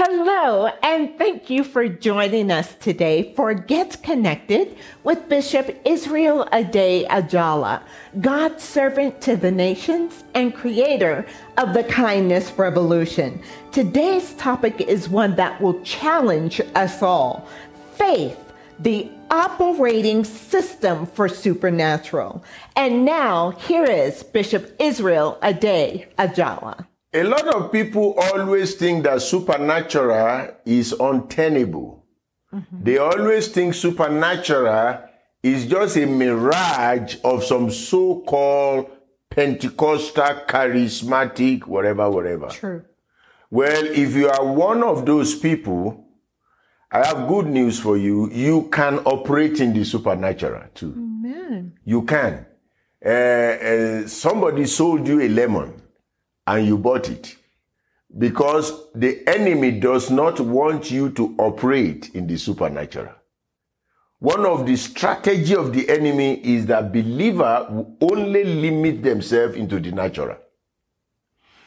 Hello, and thank you for joining us today for Get Connected with Bishop Israel Ade Ajala, God's servant to the nations and creator of the Kindness Revolution. Today's topic is one that will challenge us all faith, the operating system for supernatural. And now, here is Bishop Israel Ade Ajala. A lot of people always think that supernatural is untenable. Mm-hmm. They always think supernatural is just a mirage of some so called Pentecostal, charismatic, whatever, whatever. True. Well, if you are one of those people, I have good news for you. You can operate in the supernatural too. Amen. You can. Uh, uh, somebody sold you a lemon and you bought it because the enemy does not want you to operate in the supernatural. One of the strategy of the enemy is that believer will only limit themselves into the natural.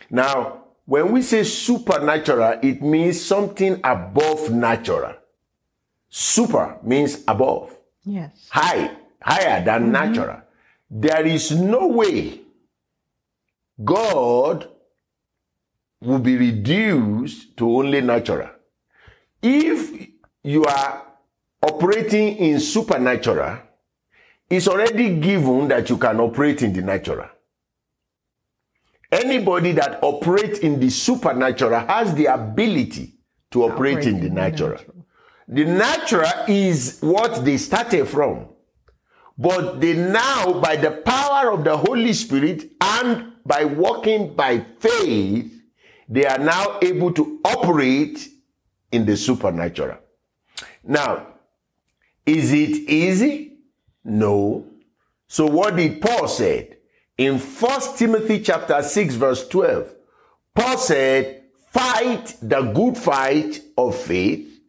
Now, when we say supernatural, it means something above natural. Super means above. Yes. High, higher than mm-hmm. natural. There is no way God will be reduced to only natural. If you are operating in supernatural, it's already given that you can operate in the natural. Anybody that operates in the supernatural has the ability to operate, operate in, the, in natural. the natural. The natural is what they started from. But they now, by the power of the Holy Spirit and by walking by faith, they are now able to operate in the supernatural. Now, is it easy? No. So what did Paul said? In 1 Timothy chapter 6 verse 12, Paul said, fight the good fight of faith,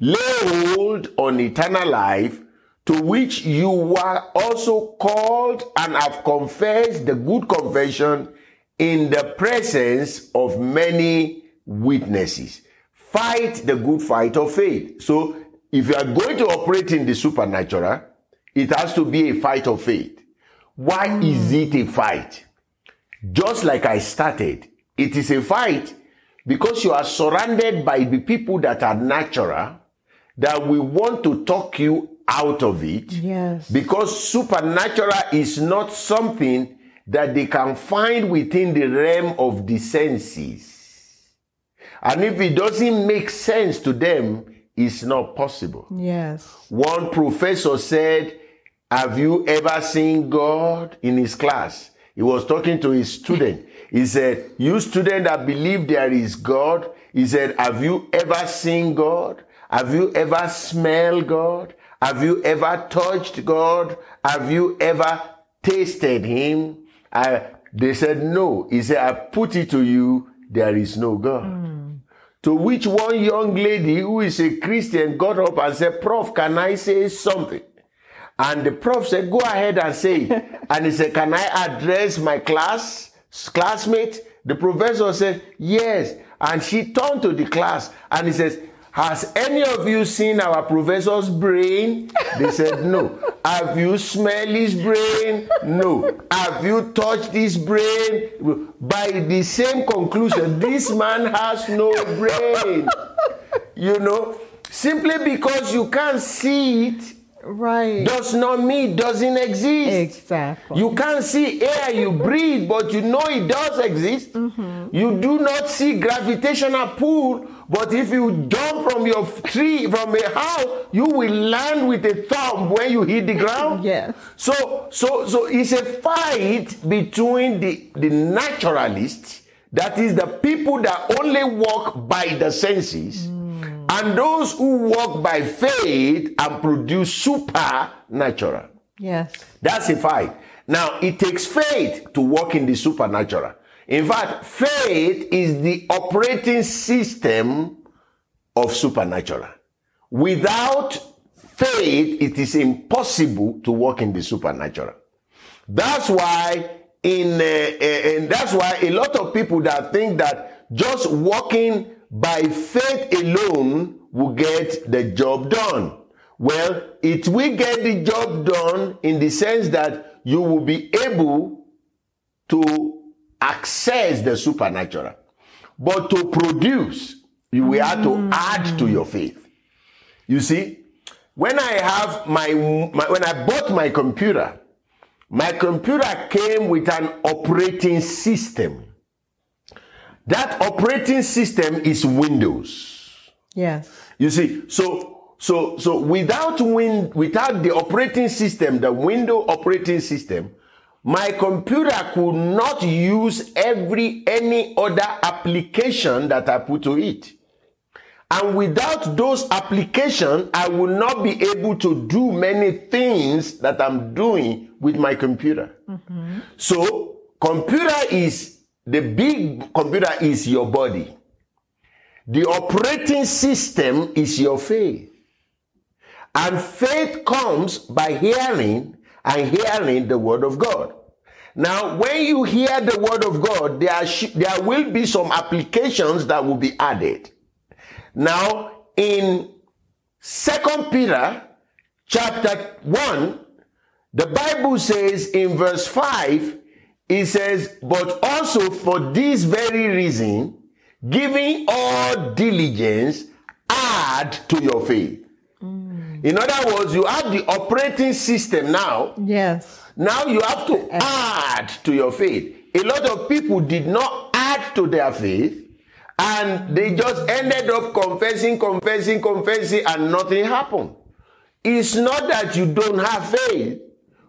lay hold on eternal life, to which you were also called and have confessed the good confession in the presence of many witnesses. Fight the good fight of faith. So, if you are going to operate in the supernatural, it has to be a fight of faith. Why is it a fight? Just like I started, it is a fight because you are surrounded by the people that are natural that we want to talk you out of it. Yes. Because supernatural is not something that they can find within the realm of the senses. And if it doesn't make sense to them, it's not possible. Yes. One professor said, Have you ever seen God in his class? He was talking to his student. He said, You student that believe there is God, he said, Have you ever seen God? Have you ever smelled God? Have you ever touched God? Have you ever tasted Him? I, they said, no. He said, I put it to you, there is no God. Mm. To which one young lady who is a Christian got up and said, Prof, can I say something? And the prof said, Go ahead and say it. and he said, Can I address my class, classmate? The professor said, Yes. And she turned to the class and he says, has any of you seen our professor's brain? They said, No. Have you smelled his brain? No. Have you touched his brain? By the same conclusion, this man has no brain. You know, simply because you can't see it Right. does not mean doesn't exist. Exactly. You can't see air you breathe, but you know it does exist. Mm-hmm. You do not see gravitational pull, but if you jump from your tree, from a house, you will land with a thumb when you hit the ground. Yes. So, so, so it's a fight between the, the naturalists, that is the people that only walk by the senses, mm. And those who walk by faith and produce supernatural. Yes. That's a fight. Now, it takes faith to walk in the supernatural. In fact, faith is the operating system of supernatural. Without faith, it is impossible to walk in the supernatural. That's why in uh, uh, and that's why a lot of people that think that just walking by faith alone will get the job done. Well, it will get the job done in the sense that you will be able to access the supernatural. But to produce, you will have to mm. add to your faith. You see, when I have my, my when I bought my computer, my computer came with an operating system. That operating system is Windows. Yes. You see, so so so without win without the operating system, the window operating system, my computer could not use every any other application that I put to it. And without those applications, I will not be able to do many things that I'm doing with my computer. Mm-hmm. So, computer is the big computer is your body. The operating system is your faith. And faith comes by hearing and hearing the word of God. Now, when you hear the word of God, there, sh- there will be some applications that will be added. Now, in Second Peter chapter 1, the Bible says in verse 5, it says, But also for this very reason, giving all diligence, add to your faith. Mm. In other words, you have the operating system now. Yes. Now you have to add to your faith. A lot of people did not add to their faith and they just ended up confessing, confessing, confessing, and nothing happened. It's not that you don't have faith,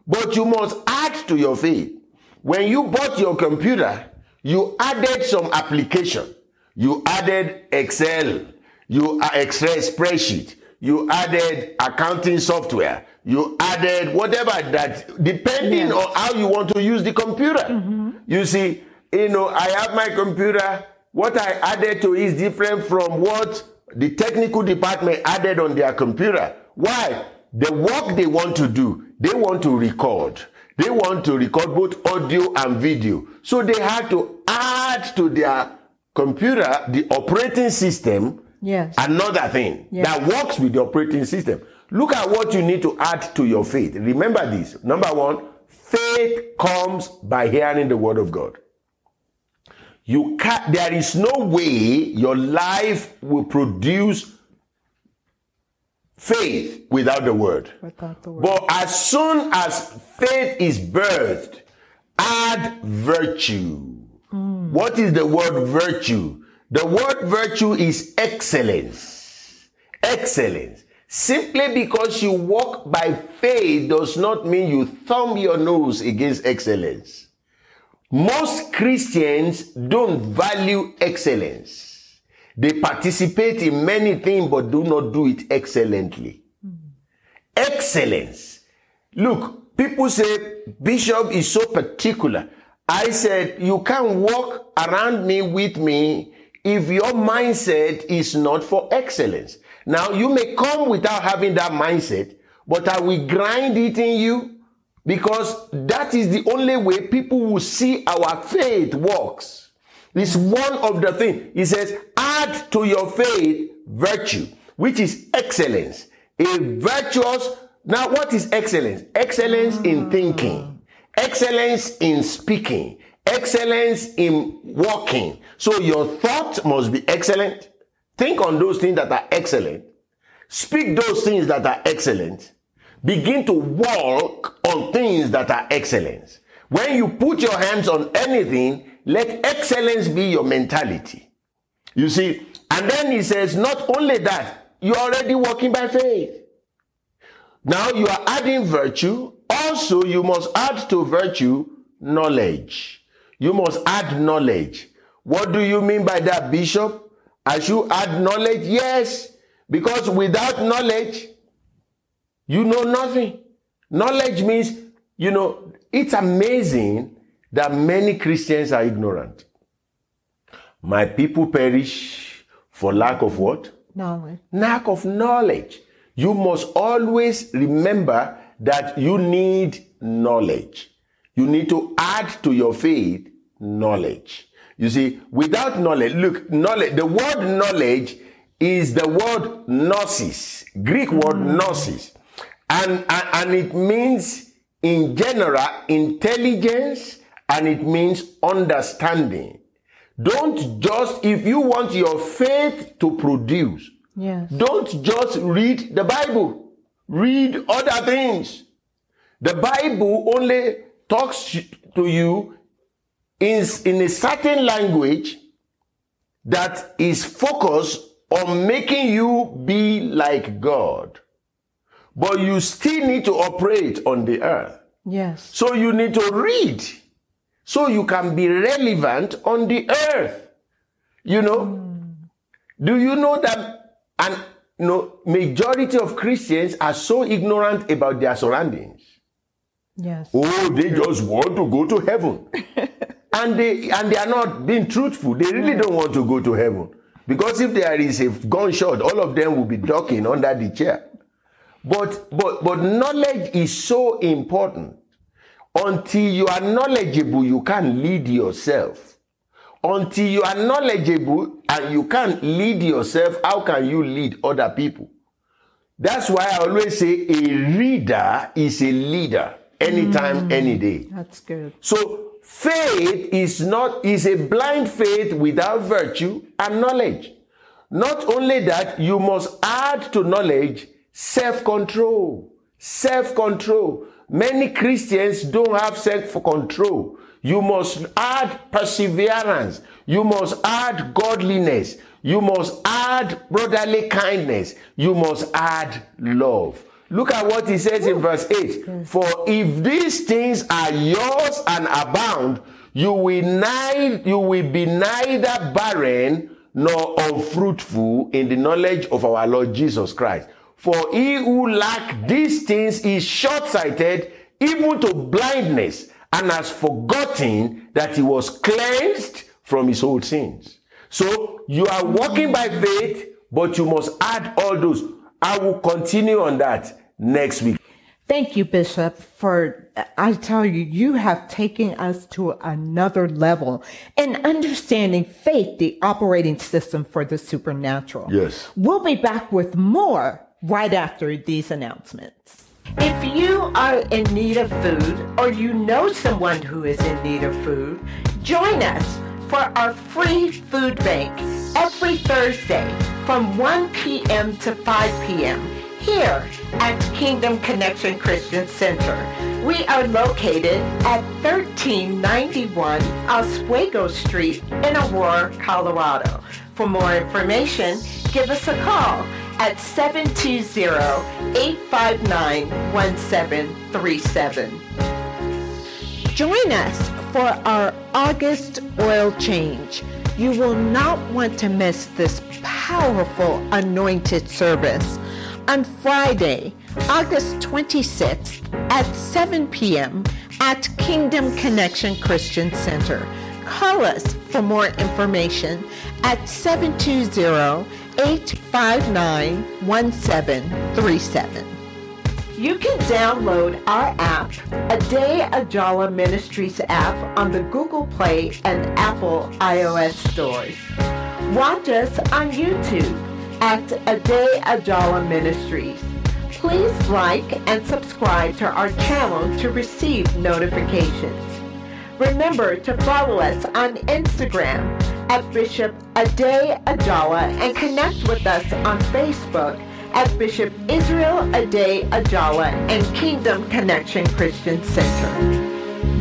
but you must add to your faith. When you bought your computer, you added some application. You added Excel, you Excel spreadsheet, you added accounting software, you added whatever that, depending Yes. on how you want to use the computer. Mm-hmm. You see, you know, I have my computer. What I added to is different from what the technical department added on their computer. Why? The work they want to do, they want to record. They want to record both audio and video. So they had to add to their computer the operating system Yes. another thing Yes. that works with the operating system. Look at what you need to add to your faith. Remember this. Number one, faith comes by hearing the word of God. You can't, there is no way your life will produce faith without the word. Without the word. But as soon as faith is birthed, add virtue. Mm. What is the word virtue? The word virtue is excellence. Excellence. Simply because you walk by faith does not mean you thumb your nose against excellence. Most Christians don't value excellence. They participate in many things but do not do it excellently. Excellence. Look, people say Bishop is so particular. I said, you can't walk around me with me if your mindset is not for excellence. Now, you may come without having that mindset, but I will grind it in you because that is the only way people will see our faith works. It's one of the things. He says, add to your faith virtue, which is excellence. A virtuous. Now, what is excellence? Excellence in ah. thinking, excellence in speaking, excellence in walking. So your thought must be excellent. Think on those things that are excellent. Speak those things that are excellent. Begin to walk on things that are excellence. When you put your hands on anything, let excellence be your mentality. You see, and then he says, not only that, you're already walking by faith. Now you are adding virtue. Also, you must add to virtue knowledge. You must add knowledge. What do you mean by that, Bishop? I should add knowledge? Yes, because without knowledge, you know nothing. Knowledge means, you know, it's amazing that many Christians are ignorant. My people perish for lack of what? Knowledge. Lack of knowledge. You must always remember that you need knowledge. You need to add to your faith knowledge. You see, without knowledge, look, knowledge, the word knowledge is the word gnosis, Greek word mm. gnosis. And, and, and it means, in general, intelligence and it means understanding. Don't just, if you want your faith to produce, Yes. don't just read the Bible. Read other things. The Bible only talks to you in, in a certain language that is focused on making you be like God. But you still need to operate on the earth. Yes. So you need to read so you can be relevant on the earth. You know, hmm. do you know that and you know, majority of Christians are so ignorant about their surroundings. Yes. Oh, they just want to go to heaven. and they and they are not being truthful. They really don't want to go to heaven. Because if there is a gunshot, all of them will be ducking under the chair. But but but knowledge is so important. Until you are knowledgeable, you can lead yourself. Until you are knowledgeable and you can't lead yourself, how can you lead other people? That's why I always say a reader is a leader anytime, mm. any day. That's good. So faith is not is a blind faith without virtue and knowledge. Not only that, you must add to knowledge self-control. Self-control. Many Christians don't have self-control. You must add perseverance. You must add godliness. You must add brotherly kindness. You must add love. Look at what he says in verse 8. For if these things are yours and abound, you will, neither, you will be neither barren nor unfruitful in the knowledge of our Lord Jesus Christ. For he who lack these things is short-sighted, even to blindness, and has forgotten that he was cleansed from his old sins. So you are walking by faith, but you must add all those. I will continue on that next week. Thank you, Bishop, for, I tell you, you have taken us to another level in understanding faith, the operating system for the supernatural. Yes. We'll be back with more right after these announcements. If you are in need of food or you know someone who is in need of food, join us for our free food bank every Thursday from 1 p.m. to 5 p.m. here at Kingdom Connection Christian Center. We are located at 1391 Oswego Street in Aurora, Colorado. For more information, give us a call at 720-859-1737. Join us for our August oil change. You will not want to miss this powerful anointed service on Friday, August 26th at 7 p.m. at Kingdom Connection Christian Center. Call us for more information at 720-859-1737. You can download our app, A Day Ajala Ministries app on the Google Play and Apple iOS stores. Watch us on YouTube at Ade Ajala Ministries. Please like and subscribe to our channel to receive notifications. Remember to follow us on Instagram at Bishop Ade Ajala and connect with us on Facebook at Bishop Israel Ade Ajala and Kingdom Connection Christian Center.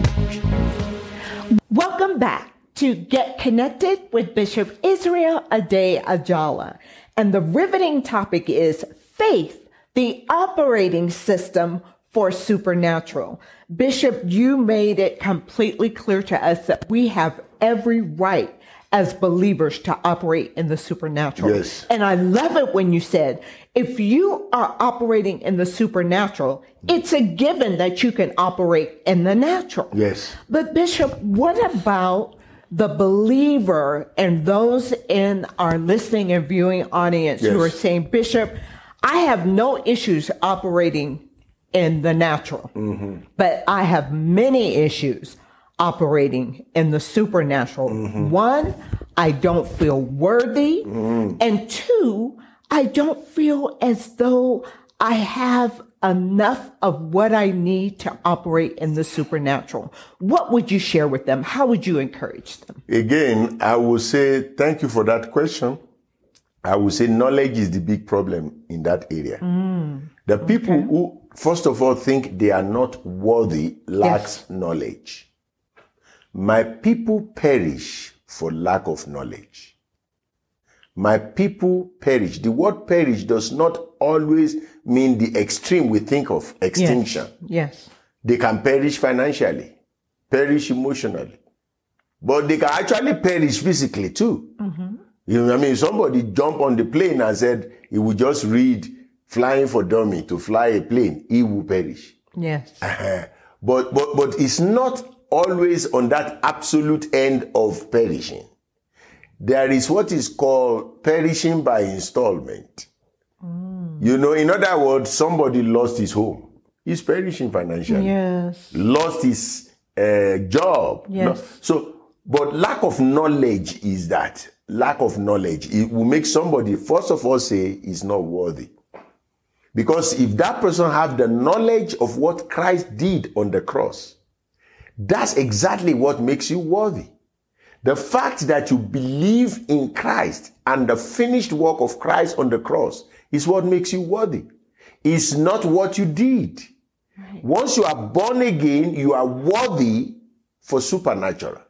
Welcome back to Get Connected with Bishop Israel Ade Ajala. And the riveting topic is faith, the operating system for supernatural. Bishop, you made it completely clear to us that we have every right as believers to operate in the supernatural. Yes. And I love it when you said, if you are operating in the supernatural, it's a given that you can operate in the natural. Yes. But Bishop, what about the believer and those in our listening and viewing audience who are saying, Bishop, I have no issues operating in the natural, mm-hmm. but I have many issues operating in the supernatural. Mm-hmm. One, I don't feel worthy. Mm-hmm. And two, I don't feel as though I have enough of what I need to operate in the supernatural. What would you share with them? How would you encourage them? Again, I will say thank you for that question. I will say knowledge is the big problem in that area. Mm. the people who, first of all, think they are not worthy lacks knowledge. My people perish for lack of knowledge. My people perish. The word perish does not always mean the extreme we think of extinction. Yes. They can perish financially, perish emotionally, but they can actually perish physically too. Mm-hmm. You know what I mean? Somebody jump on the plane and said he would just read flying for dummy to fly a plane, he will perish. Yes. Uh-huh. But but but it's not always on that absolute end of perishing. There is what is called perishing by installment. You know, in other words, somebody lost his home. He's perishing financially. Yes. Lost his uh, job. Yes. No- So, but lack of knowledge is that lack of knowledge. It will make somebody, first of all, say is not worthy. Because if that person have the knowledge of what Christ did on the cross, that's exactly what makes you worthy. The fact that you believe in Christ and the finished work of Christ on the cross is what makes you worthy. It's not what you did. Once you are born again, you are worthy for supernatural.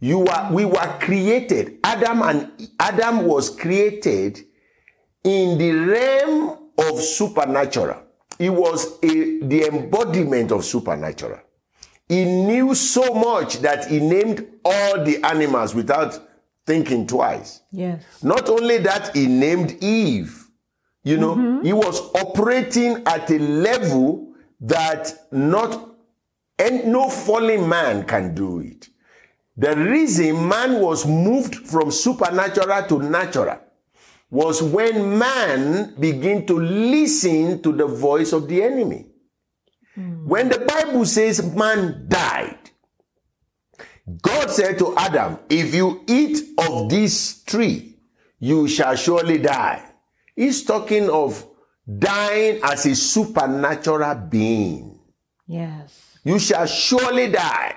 You are, we were created. Adam and Adam was created in the realm of supernatural. He was a, the embodiment of supernatural. He knew so much that he named all the animals without thinking twice. Yes. Not only that, he named Eve. You know, mm-hmm. he was operating at a level that not and no fallen man can do it. The reason man was moved from supernatural to natural was when man began to listen to the voice of the enemy. When the Bible says man died, God said to Adam, If you eat of this tree, you shall surely die. He's talking of dying as a supernatural being. Yes. You shall surely die.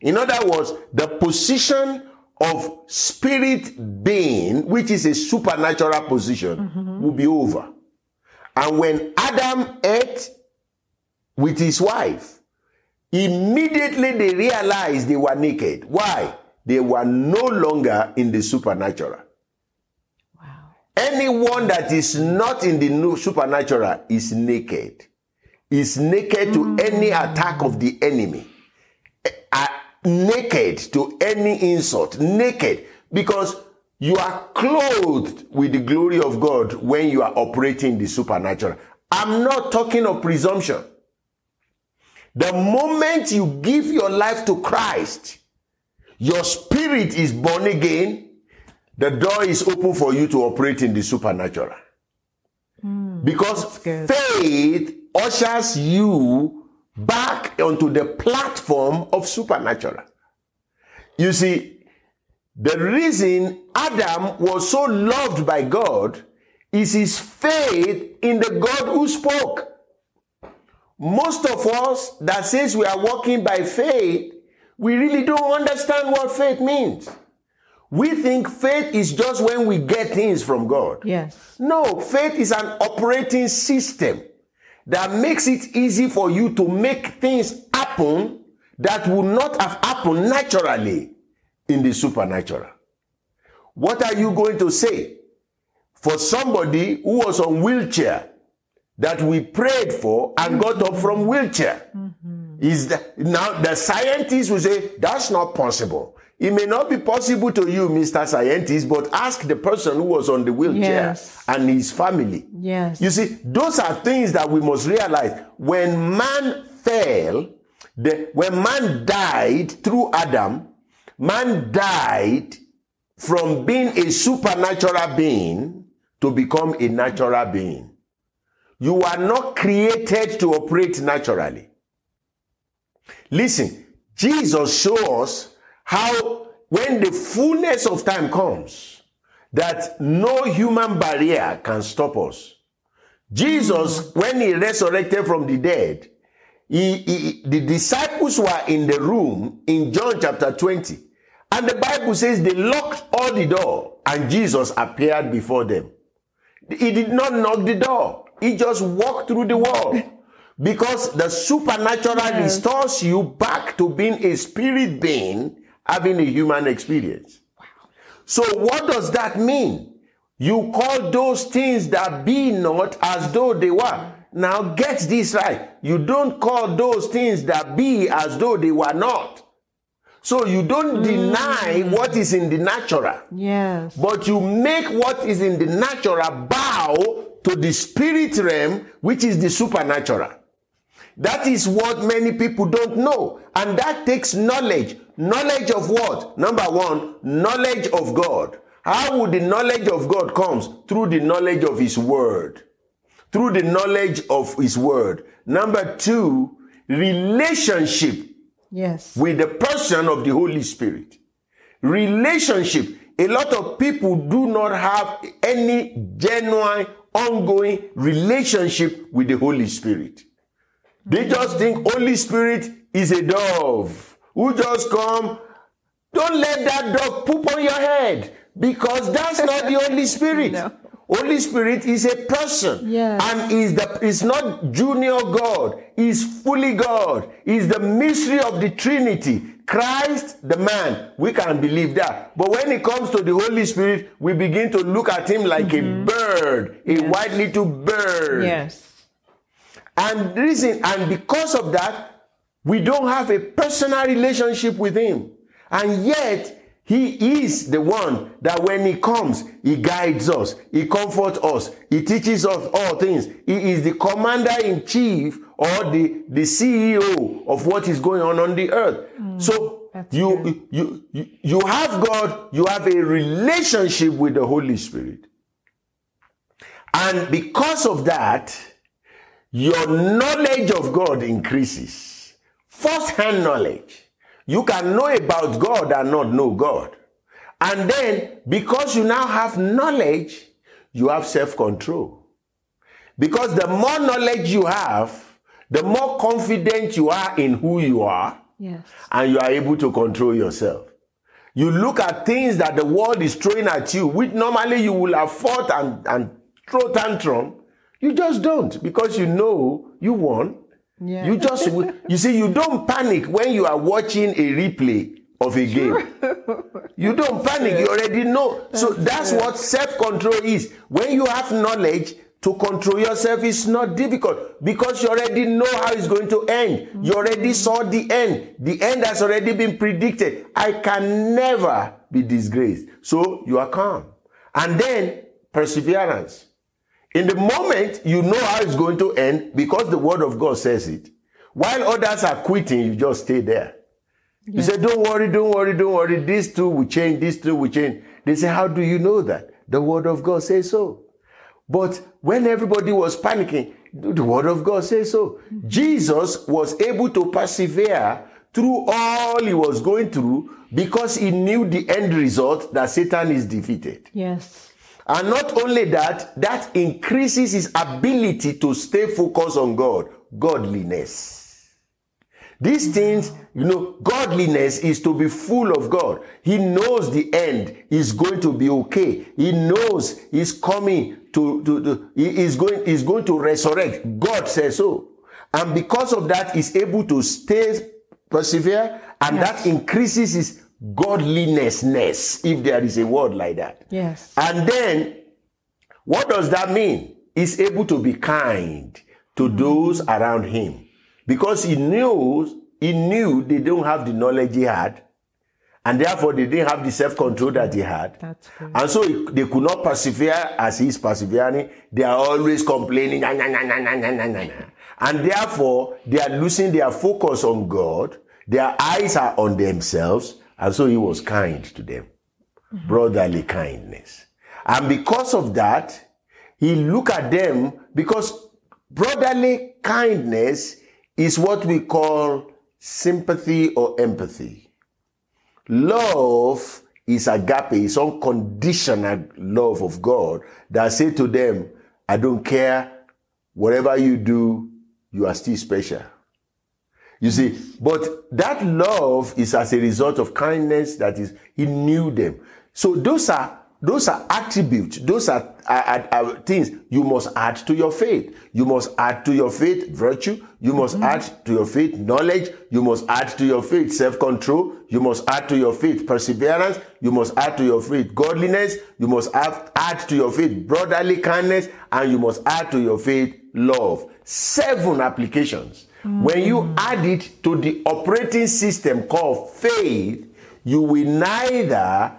In other words, the position of spirit being, which is a supernatural position, mm-hmm. will be over. And when Adam ate with his wife, immediately they realized they were naked. Why? They were no longer in the supernatural. Wow. Anyone that is not in the supernatural is naked. Is naked to mm. any attack of the enemy. Naked to any insult. Naked. Because you are clothed with the glory of God when you are operating the supernatural. I'm not talking of presumption. The moment you give your life to Christ, your spirit is born again, the door is open for you to operate in the supernatural. Hmm, because faith ushers you back onto the platform of supernatural. You see, the reason Adam was so loved by God is his faith in the God who spoke. Most of us that says we are walking by faith, we really don't understand what faith means. We think faith is just when we get things from God. Yes. No, faith is an operating system that makes it easy for you to make things happen that would not have happened naturally in the supernatural. What are you going to say for somebody who was on wheelchair that we prayed for and mm-hmm. got up from wheelchair? Mm-hmm. Is that now the scientists will say that's not possible. It may not be possible to you, Mr. Scientist, but ask the person who was on the wheelchair Yes. and his family. Yes. You see, those are things that we must realize. When man fell, the, when man died through Adam, man died from being a supernatural being to become a natural being. You are not created to operate naturally. Listen, Jesus shows us how when the fullness of time comes, that no human barrier can stop us. Jesus, when he resurrected from the dead, he, he- the disciples were in the room in John chapter 20. And the Bible says they locked all the door and Jesus appeared before them. He did not knock the door. He just walked through the wall. Because the supernatural restores you back to being a spirit being having a human experience. Wow. So what does that mean? You call those things that be not as though they were. Now get this right. You don't call those things that be as though they were not. So you don't mm. deny what is in the natural. Yes. But you make what is in the natural bow to the spirit realm, which is the supernatural. That is what many people don't know. And that takes knowledge. Knowledge of what? Number one, knowledge of God. How would the knowledge of God comes? Through the knowledge of His Word. Through the knowledge of His Word. Number two, relationship Yes. with the person of the Holy Spirit. Relationship. A lot of people do not have any genuine, ongoing relationship with the Holy Spirit. They just think Holy Spirit is a dove who just come. Don't let that dove poop on your head because that's not the Holy Spirit. No. Holy Spirit is a person. Yes. And is the is not junior God, is fully God, is the mystery of the Trinity. Christ, the man, we can believe that. But when it comes to the Holy Spirit, we begin to look at him like a mm-hmm. bird, a white little bird. Yes. And reason, and because of that, we don't have a personal relationship with him. And yet, he is the one that when he comes, he guides us, he comforts us, he teaches us all things. He is the commander in chief or the, the CEO of what is going on on the earth. Hmm, so you, you, you, you have God, you have a relationship with the Holy Spirit. And because of that, your knowledge of God increases. First hand knowledge. You can know about God and not know God. And then, because you now have knowledge, you have self control. Because the more knowledge you have, the more confident you are in who you are, Yes. and you are able to control yourself. You look at things that the world is throwing at you, which normally you will have fought and, and throw tantrum. You just don't because you know you won. Yeah. You just, you see, you don't panic when you are watching a replay of a game. You don't panic, you already know. so that's what self control is. When you have knowledge, to control yourself is not difficult because you already know how it's going to end. You mm-hmm. already saw the end. The end has already been predicted. I can never be disgraced. So you are calm. And then perseverance. In the moment you know how it's going to end because the word of God says it. While others are quitting, you just stay there. You say, Don't worry, don't worry, don't worry. This too will change, this too will change. They say, How do you know that? The word of God says so. But when everybody was panicking, the word of God says so. Jesus was able to persevere through all he was going through because he knew the end result that Satan is defeated. Yes. And not only that, that increases his ability to stay focused on God, godliness. These things, you know, godliness is to be full of God. He knows the end is going to be okay. He knows he's coming to, to, to he is going, he's going to resurrect. God says so. And because of that, he's able to stay, persevere, and Yes. that increases his godlinessness, if there is a word like that. Yes. And then, what does that mean? He's able to be kind to mm-hmm. those around him because he knows he knew they don't have the knowledge he had, and therefore they didn't have the self-control that he had. That's good. And so they could not persevere as he's persevering. They are always complaining, "Nah, nah, nah, nah, nah, nah, nah, nah, nah." and therefore they are losing their focus on God. Their eyes are on themselves, and so he was kind to them brotherly kindness. And because of that, he look at them because brotherly kindness is what we call sympathy or empathy. Love is agape, is unconditional love of God that say to them, I don't care, whatever you do, you are still special. You see, but that love is as a result of kindness that is, he knew them. So those are, those are attributes, those are, are, are- things you must add to your faith. You must add to your faith virtue. You must mm-hmm. add to your faith knowledge. You must add to your faith self-control. You must add to your faith perseverance. You must add to your faith godliness. You must add, add to your faith brotherly kindness. And you must add to your faith love. Seven applications. When you add it to the operating system called faith, you will neither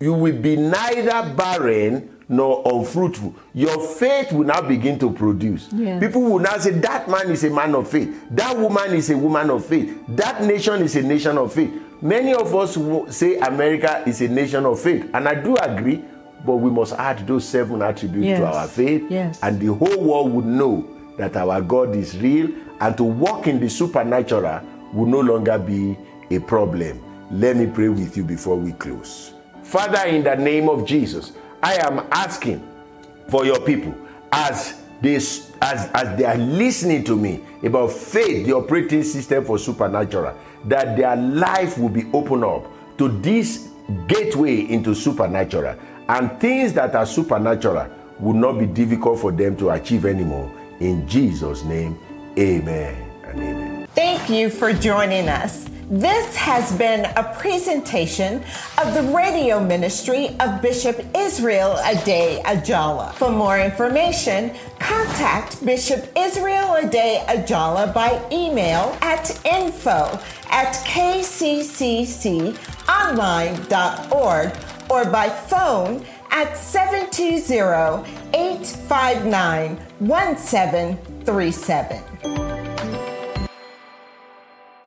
you will be neither barren nor unfruitful. Your faith will now begin to produce. Yes. People will now say that man is a man of faith. That woman is a woman of faith. That nation is a nation of faith. Many of us say America is a nation of faith, and I do agree. But we must add those seven attributes to our faith, Yes. and the whole world would know that our God is real, and to walk in the supernatural will no longer be a problem. Let me pray with you before we close. Father, in the name of Jesus, I am asking for your people as they as, as they are listening to me about faith, the operating system for supernatural, that their life will be opened up to this gateway into supernatural, and things that are supernatural will not be difficult for them to achieve anymore. In Jesus' name, amen and amen. Thank you for joining us. This has been a presentation of the radio ministry of Bishop Israel Ade Ajala. For more information, contact Bishop Israel Ade Ajala by email at info at kccconline.org or by phone at 720 859 1737.